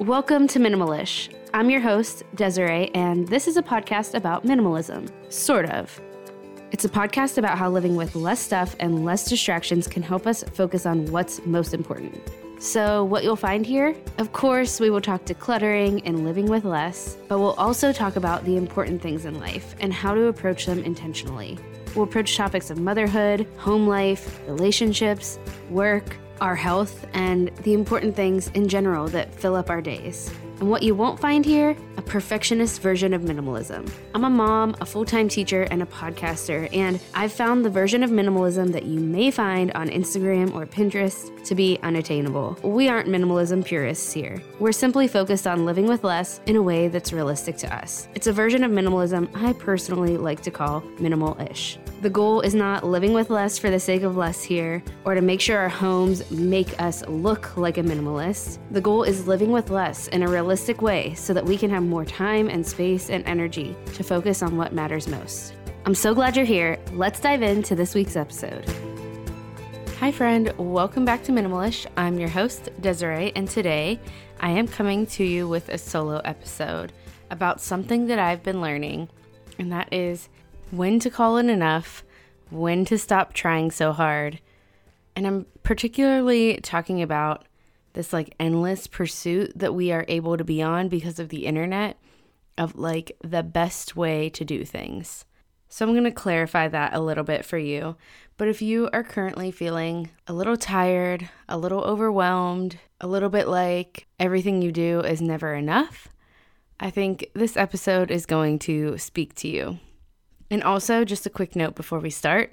Welcome to Minimalish. I'm your host, Desiree, and this is a podcast about minimalism. Sort of. It's a podcast about how living with less stuff and less distractions can help us focus on what's most important. So, what you'll find here? Of course, we will talk decluttering and living with less, but we'll also talk about the important things in life and how to approach them intentionally. We'll approach topics of motherhood, home life, relationships, work, our health, and the important things in general that fill up our days. And what you won't find here, a perfectionist version of minimalism. I'm a mom, a full time teacher, and a podcaster, and I've found the version of minimalism that you may find on Instagram or Pinterest to be unattainable. We aren't minimalism purists here. We're simply focused on living with less in a way that's realistic to us. It's a version of minimalism I personally like to call minimal ish. The goal is not living with less for the sake of less here or to make sure our homes make us look like a minimalist. The goal is living with less in a realistic way so that we can have more time and space and energy to focus on what matters most. I'm so glad you're here. Let's dive into this week's episode. Hi, friend. Welcome back to Minimalish. I'm your host, Desiree, and today I am coming to you with a solo episode about something that I've been learning, and that is when to call it enough, when to stop trying so hard. And I'm particularly talking about this like endless pursuit that we are able to be on because of the internet of like the best way to do things. So I'm going to clarify that a little bit for you. But if you are currently feeling a little tired, a little overwhelmed, a little bit like everything you do is never enough, I think this episode is going to speak to you. And also, just a quick note before we start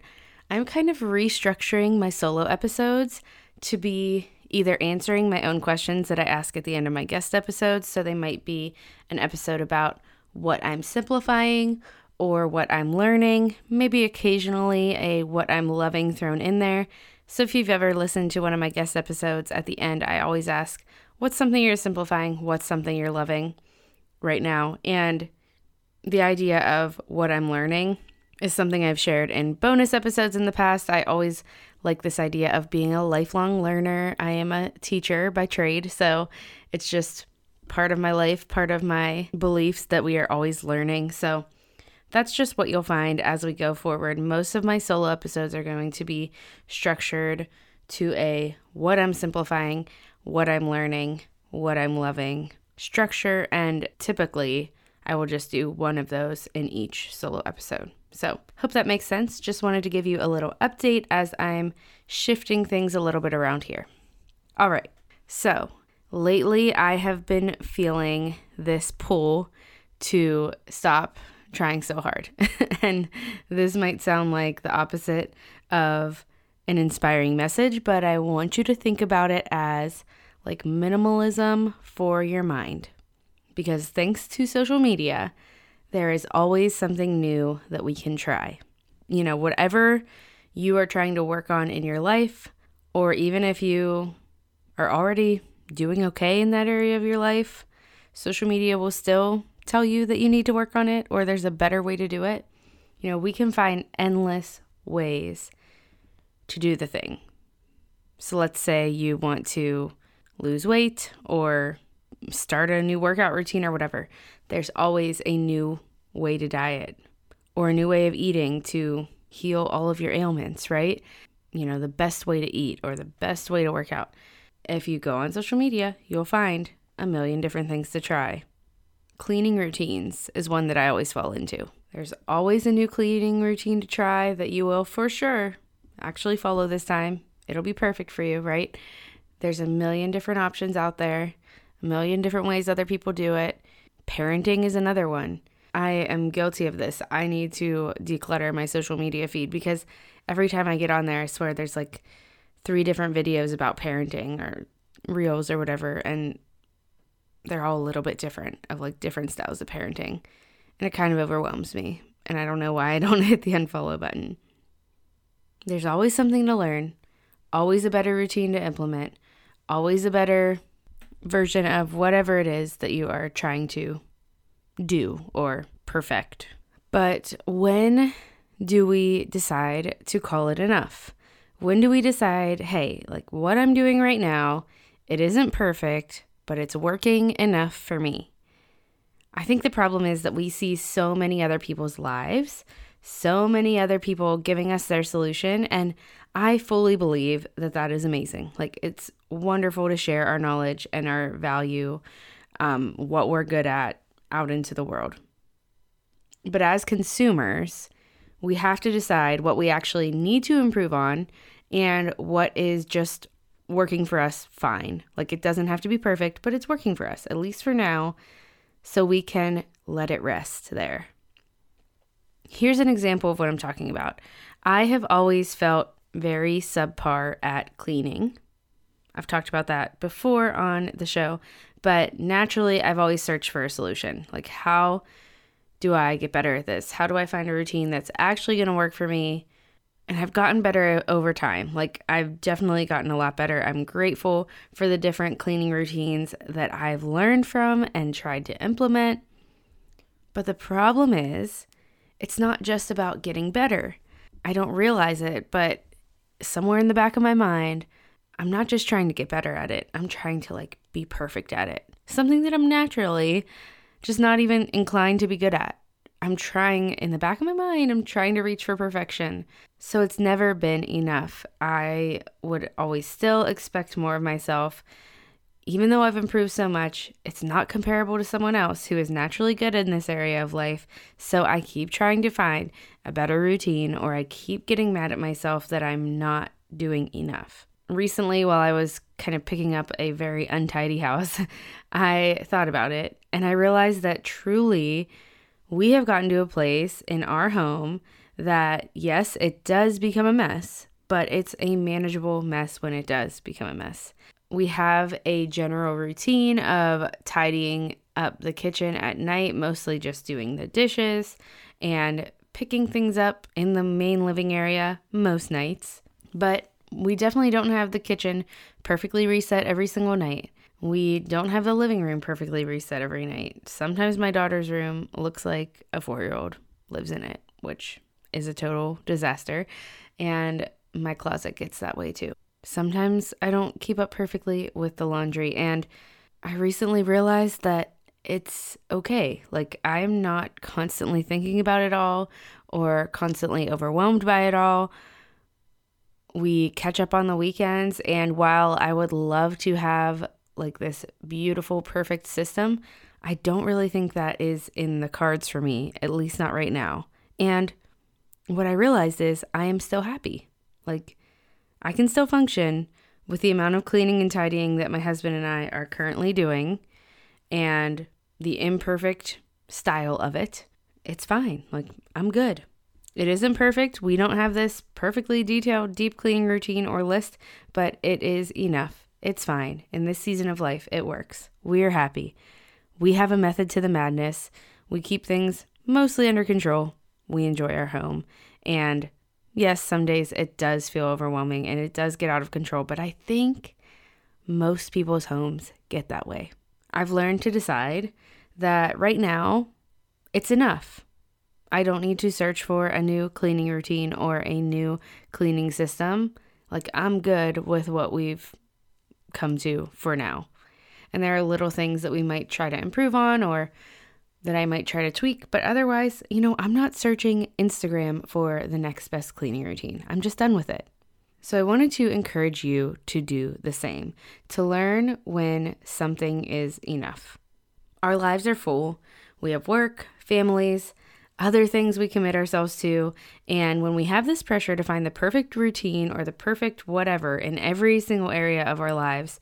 I'm kind of restructuring my solo episodes to be either answering my own questions that I ask at the end of my guest episodes. So they might be an episode about what I'm simplifying or what I'm learning, maybe occasionally a what I'm loving thrown in there. So if you've ever listened to one of my guest episodes, at the end, I always ask, What's something you're simplifying? What's something you're loving right now? And the idea of what I'm learning is something I've shared in bonus episodes in the past. I always like this idea of being a lifelong learner. I am a teacher by trade, so it's just part of my life, part of my beliefs that we are always learning. So that's just what you'll find as we go forward. Most of my solo episodes are going to be structured to a what I'm simplifying, what I'm learning, what I'm loving structure, and typically I will just do one of those in each solo episode. So, hope that makes sense. Just wanted to give you a little update as I'm shifting things a little bit around here. All right, so lately I have been feeling this pull to stop trying so hard. and this might sound like the opposite of an inspiring message, but I want you to think about it as like minimalism for your mind because thanks to social media, there is always something new that we can try. You know, whatever you are trying to work on in your life, or even if you are already doing okay in that area of your life, social media will still tell you that you need to work on it or there's a better way to do it. You know, we can find endless ways to do the thing. So let's say you want to lose weight or start a new workout routine or whatever, there's always a new way to diet or a new way of eating to heal all of your ailments, right? You know, the best way to eat or the best way to work out. If you go on social media, you'll find a million different things to try. Cleaning routines is one that I always fall into. There's always a new cleaning routine to try that you will for sure actually follow this time. It'll be perfect for you, right? There's a million different options out there a million different ways other people do it. Parenting is another one. I am guilty of this. I need to declutter my social media feed because every time I get on there, I swear there's like three different videos about parenting or reels or whatever, and they're all a little bit different of like different styles of parenting. And it kind of overwhelms me. And I don't know why I don't hit the unfollow button. There's always something to learn, always a better routine to implement, always a better version of whatever it is that you are trying to do or perfect. But when do we decide to call it enough? When do we decide, hey, like what I'm doing right now, it isn't perfect, but it's working enough for me. I think the problem is that we see so many other people's lives, so many other people giving us their solution, and I fully believe that that is amazing. Like, it's wonderful to share our knowledge and our value, um, what we're good at out into the world. But as consumers, we have to decide what we actually need to improve on and what is just working for us fine. Like it doesn't have to be perfect, but it's working for us, at least for now, so we can let it rest there. Here's an example of what I'm talking about. I have always felt very subpar at cleaning. I've talked about that before on the show, but naturally, I've always searched for a solution. Like, how do I get better at this? How do I find a routine that's actually going to work for me? And I've gotten better over time. Like, I've definitely gotten a lot better. I'm grateful for the different cleaning routines that I've learned from and tried to implement. But the problem is, it's not just about getting better. I don't realize it, but somewhere in the back of my mind, I'm not just trying to get better at it. I'm trying to like be perfect at it. Something that I'm naturally just not even inclined to be good at. I'm trying in the back of my mind, I'm trying to reach for perfection. So it's never been enough. I would always still expect more of myself. Even though I've improved so much, it's not comparable to someone else who is naturally good in this area of life. So I keep trying to find a better routine, or I keep getting mad at myself that I'm not doing enough recently while I was kind of picking up a very untidy house, I thought about it and I realized that truly we have gotten to a place in our home that, yes, it does become a mess, but it's a manageable mess when it does become a mess. We have a general routine of tidying up the kitchen at night, mostly just doing the dishes and picking things up in the main living area most nights. But we definitely don't have the kitchen perfectly reset every single night. We don't have the living room perfectly reset every night. Sometimes my daughter's room looks like a four year old lives in it, which is a total disaster. And my closet gets that way too. Sometimes I don't keep up perfectly with the laundry. And I recently realized that it's okay. Like, I'm not constantly thinking about it all or constantly overwhelmed by it all we catch up on the weekends. And while I would love to have like this beautiful, perfect system, I don't really think that is in the cards for me, at least not right now. And what I realized is I am still happy. Like, I can still function with the amount of cleaning and tidying that my husband and I are currently doing and the imperfect style of it. It's fine. Like, I'm good. It isn't perfect. We don't have this perfectly detailed deep cleaning routine or list, but it is enough. It's fine. In this season of life, it works. We're happy. We have a method to the madness. We keep things mostly under control. We enjoy our home. And yes, some days it does feel overwhelming and it does get out of control, but I think most people's homes get that way. I've learned to decide that right now it's enough. I don't need to search for a new cleaning routine or a new cleaning system. Like, I'm good with what we've come to for now. And there are little things that we might try to improve on or that I might try to tweak, but otherwise, you know, I'm not searching Instagram for the next best cleaning routine. I'm just done with it. So I wanted to encourage you to do the same, to learn when something is enough. Our lives are full. We have work, families, other things we commit ourselves to. And when we have this pressure to find the perfect routine or the perfect whatever in every single area of our lives,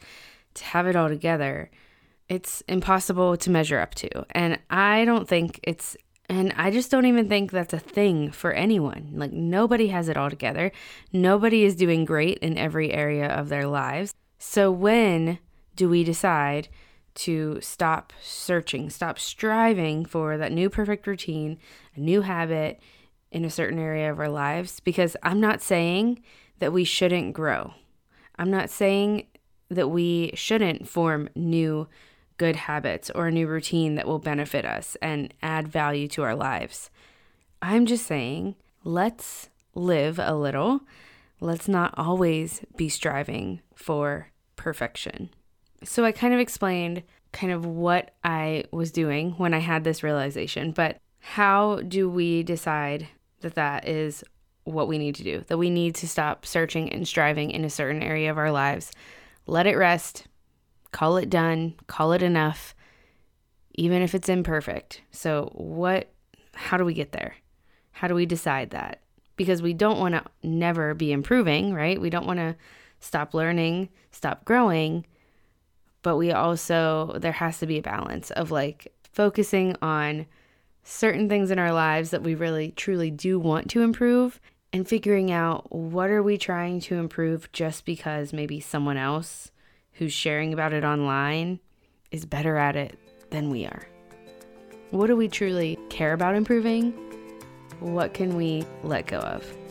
to have it all together, it's impossible to measure up to. And I don't think it's, and I just don't even think that's a thing for anyone. Like, nobody has it all together. Nobody is doing great in every area of their lives. So, when do we decide to stop searching, stop striving for that new perfect routine, a new habit in a certain area of our lives. Because I'm not saying that we shouldn't grow. I'm not saying that we shouldn't form new good habits or a new routine that will benefit us and add value to our lives. I'm just saying, let's live a little. Let's not always be striving for perfection. So I kind of explained kind of what I was doing when I had this realization, but how do we decide that that is what we need to do? That we need to stop searching and striving in a certain area of our lives, let it rest, call it done, call it enough, even if it's imperfect. So, what, how do we get there? How do we decide that? Because we don't want to never be improving, right? We don't want to stop learning, stop growing, but we also, there has to be a balance of like focusing on certain things in our lives that we really truly do want to improve and figuring out what are we trying to improve just because maybe someone else who's sharing about it online is better at it than we are. What do we truly care about improving? What can we let go of?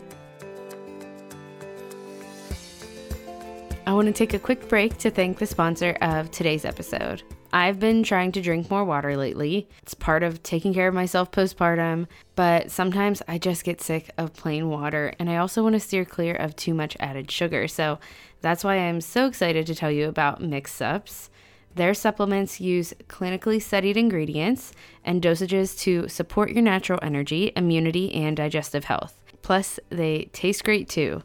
I want to take a quick break to thank the sponsor of today's episode. I've been trying to drink more water lately. It's part of taking care of myself postpartum, but sometimes I just get sick of plain water and I also want to steer clear of too much added sugar. So that's why I'm so excited to tell you about Mixsupps. Their supplements use clinically studied ingredients and dosages to support your natural energy, immunity, and digestive health. Plus, they taste great too.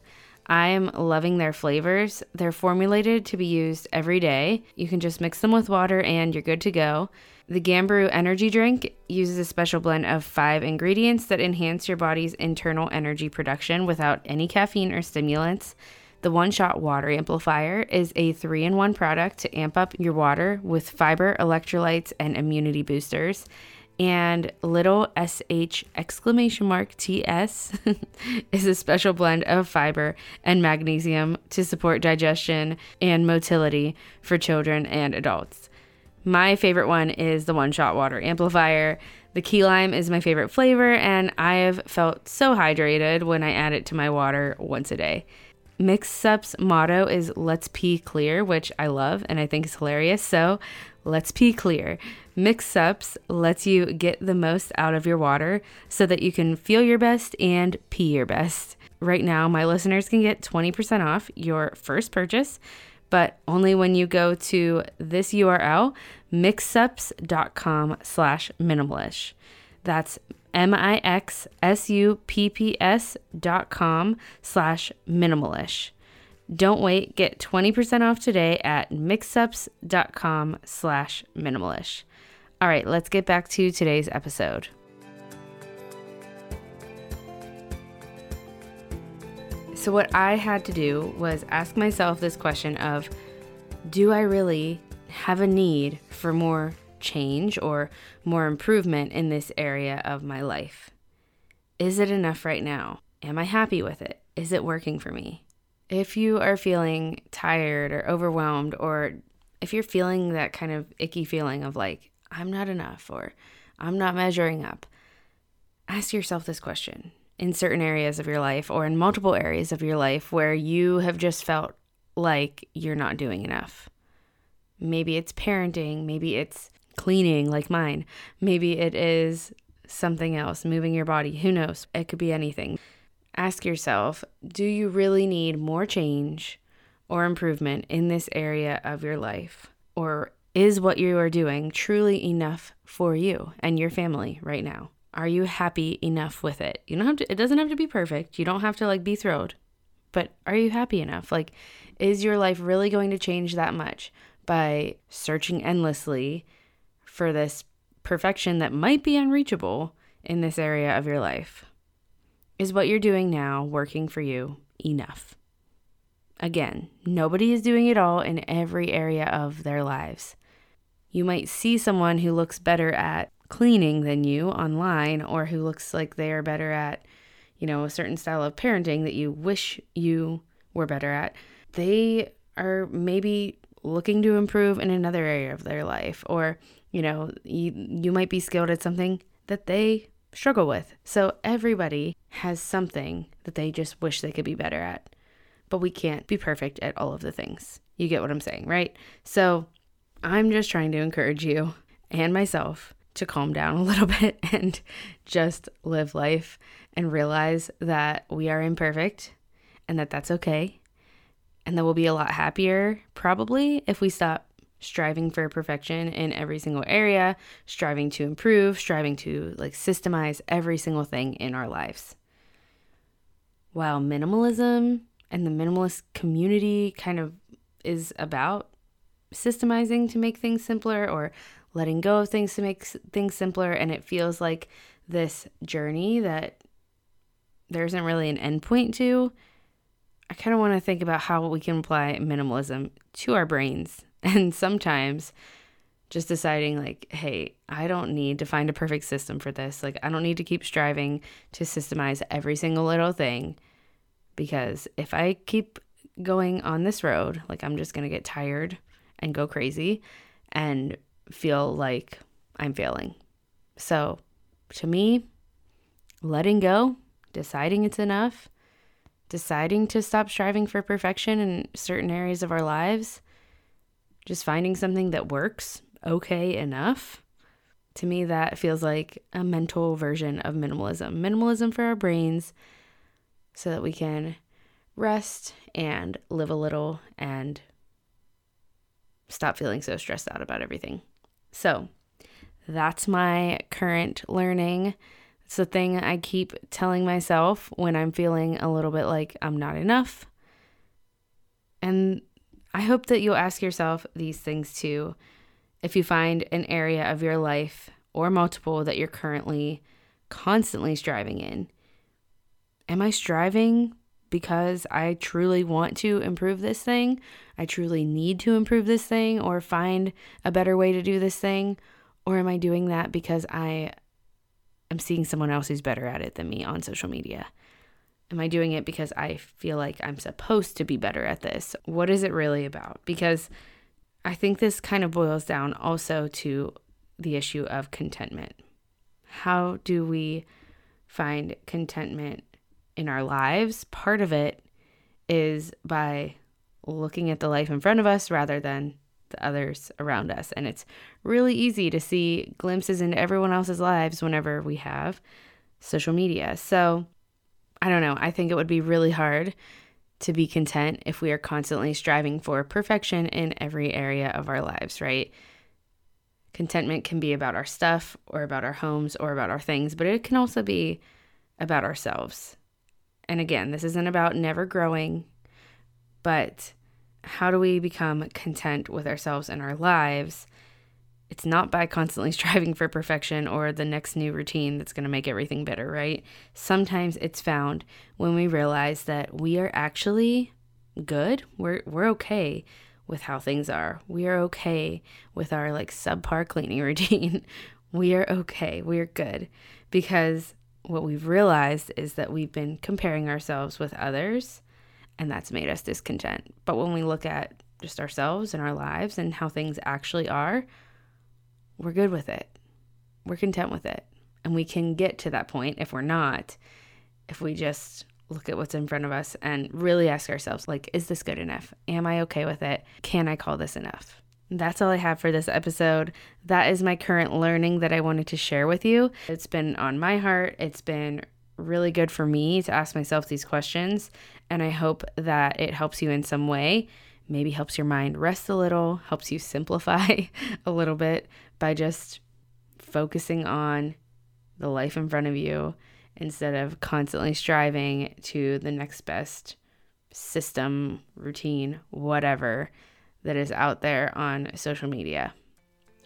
I am loving their flavors. They're formulated to be used every day. You can just mix them with water and you're good to go. The Gambrew energy drink uses a special blend of five ingredients that enhance your body's internal energy production without any caffeine or stimulants. The One Shot Water Amplifier is a three in one product to amp up your water with fiber, electrolytes, and immunity boosters and little sh exclamation mark ts is a special blend of fiber and magnesium to support digestion and motility for children and adults my favorite one is the one shot water amplifier the key lime is my favorite flavor and i have felt so hydrated when i add it to my water once a day Mixsupps' motto is let's pee clear, which I love and I think is hilarious. So let's pee clear. Mixsupps lets you get the most out of your water so that you can feel your best and pee your best. Right now, my listeners can get 20% off your first purchase, but only when you go to this URL, mixsupps.com slash minimalish. That's M-I-X-S-U-P-P-S dot com slash minimalish. Don't wait, get 20% off today at mixsupps.com slash minimalish. All right, let's get back to today's episode. So, what I had to do was ask myself this question of do I really have a need for more change or more improvement in this area of my life? Is it enough right now? Am I happy with it? Is it working for me? If you are feeling tired or overwhelmed, or if you're feeling that kind of icky feeling of like, I'm not enough or I'm not measuring up, ask yourself this question in certain areas of your life or in multiple areas of your life where you have just felt like you're not doing enough. Maybe it's parenting, maybe it's cleaning like mine. Maybe it is something else, moving your body. Who knows? It could be anything. Ask yourself do you really need more change or improvement in this area of your life? Or is what you are doing truly enough for you and your family right now? Are you happy enough with it? You don't have to, it doesn't have to be perfect. You don't have to like be thrilled, but are you happy enough? Like, is your life really going to change that much by searching endlessly for this perfection that might be unreachable in this area of your life? Is what you're doing now working for you enough? Again, nobody is doing it all in every area of their lives. You might see someone who looks better at cleaning than you online or who looks like they are better at, you know, a certain style of parenting that you wish you were better at. They are maybe looking to improve in another area of their life or you know, you, you might be skilled at something that they struggle with. So everybody has something that they just wish they could be better at. But we can't be perfect at all of the things. You get what I'm saying, right? So I'm just trying to encourage you and myself to calm down a little bit and just live life and realize that we are imperfect and that that's okay. And that we'll be a lot happier probably if we stop striving for perfection in every single area, striving to improve, striving to like systemize every single thing in our lives. While minimalism and the minimalist community kind of is about systemizing to make things simpler or letting go of things to make things simpler and it feels like this journey that there isn't really an endpoint to i kind of want to think about how we can apply minimalism to our brains and sometimes just deciding like hey i don't need to find a perfect system for this. Like i don't need to keep striving to systemize every single little thing because if i keep going on this road like i'm just going to get tired and go crazy and feel like I'm failing. So, to me, letting go, deciding it's enough, deciding to stop striving for perfection in certain areas of our lives, just finding something that works okay enough. To me, that feels like a mental version of minimalism. Minimalism for our brains so that we can rest and live a little and stop feeling so stressed out about everything. So, that's my current learning. It's the thing I keep telling myself when I'm feeling a little bit like I'm not enough. And I hope that you'll ask yourself these things too. If you find an area of your life or multiple that you're currently constantly striving in, am I striving because I truly want to improve this thing? I truly need to improve this thing or find a better way to do this thing? Or am I doing that because I am seeing someone else who's better at it than me on social media? Am I doing it because I feel like I'm supposed to be better at this? What is it really about? Because I think this kind of boils down also to the issue of contentment. How do we find contentment in our lives? Part of it is by looking at the life in front of us rather than the others around us. And it's really easy to see glimpses into everyone else's lives whenever we have social media. So I don't know. I think it would be really hard to be content if we are constantly striving for perfection in every area of our lives, right? Contentment can be about our stuff or about our homes or about our things, but it can also be about ourselves. And again, this isn't about never growing, but how do we become content with ourselves and our lives? It's not by constantly striving for perfection or the next new routine that's going to make everything better, right? Sometimes it's found when we realize that we are actually good. We're we're okay with how things are. We are okay with our like subpar cleaning routine. we are okay. We are good because what we've realized is that we've been comparing ourselves with others and that's made us discontent. But when we look at just ourselves and our lives and how things actually are, we're good with it. We're content with it. And we can get to that point if we're not, if we just look at what's in front of us and really ask ourselves, like, is this good enough? Am I okay with it? Can I call this enough? That's all I have for this episode. That is my current learning that I wanted to share with you. It's been on my heart. It's been really good for me to ask myself these questions. And I hope that it helps you in some way. Maybe helps your mind rest a little, helps you simplify a little bit by just focusing on the life in front of you instead of constantly striving to the next best system, routine, whatever that is out there on social media.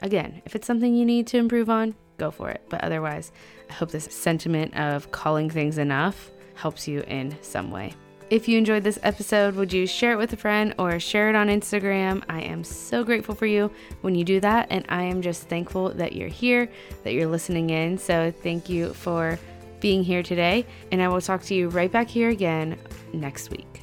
Again, if it's something you need to improve on, go for it. But otherwise, I hope this sentiment of calling things enough helps you in some way. If you enjoyed this episode, would you share it with a friend or share it on Instagram? I am so grateful for you when you do that. And I am just thankful that you're here, that you're listening in. So thank you for being here today. And I will talk to you right back here again next week.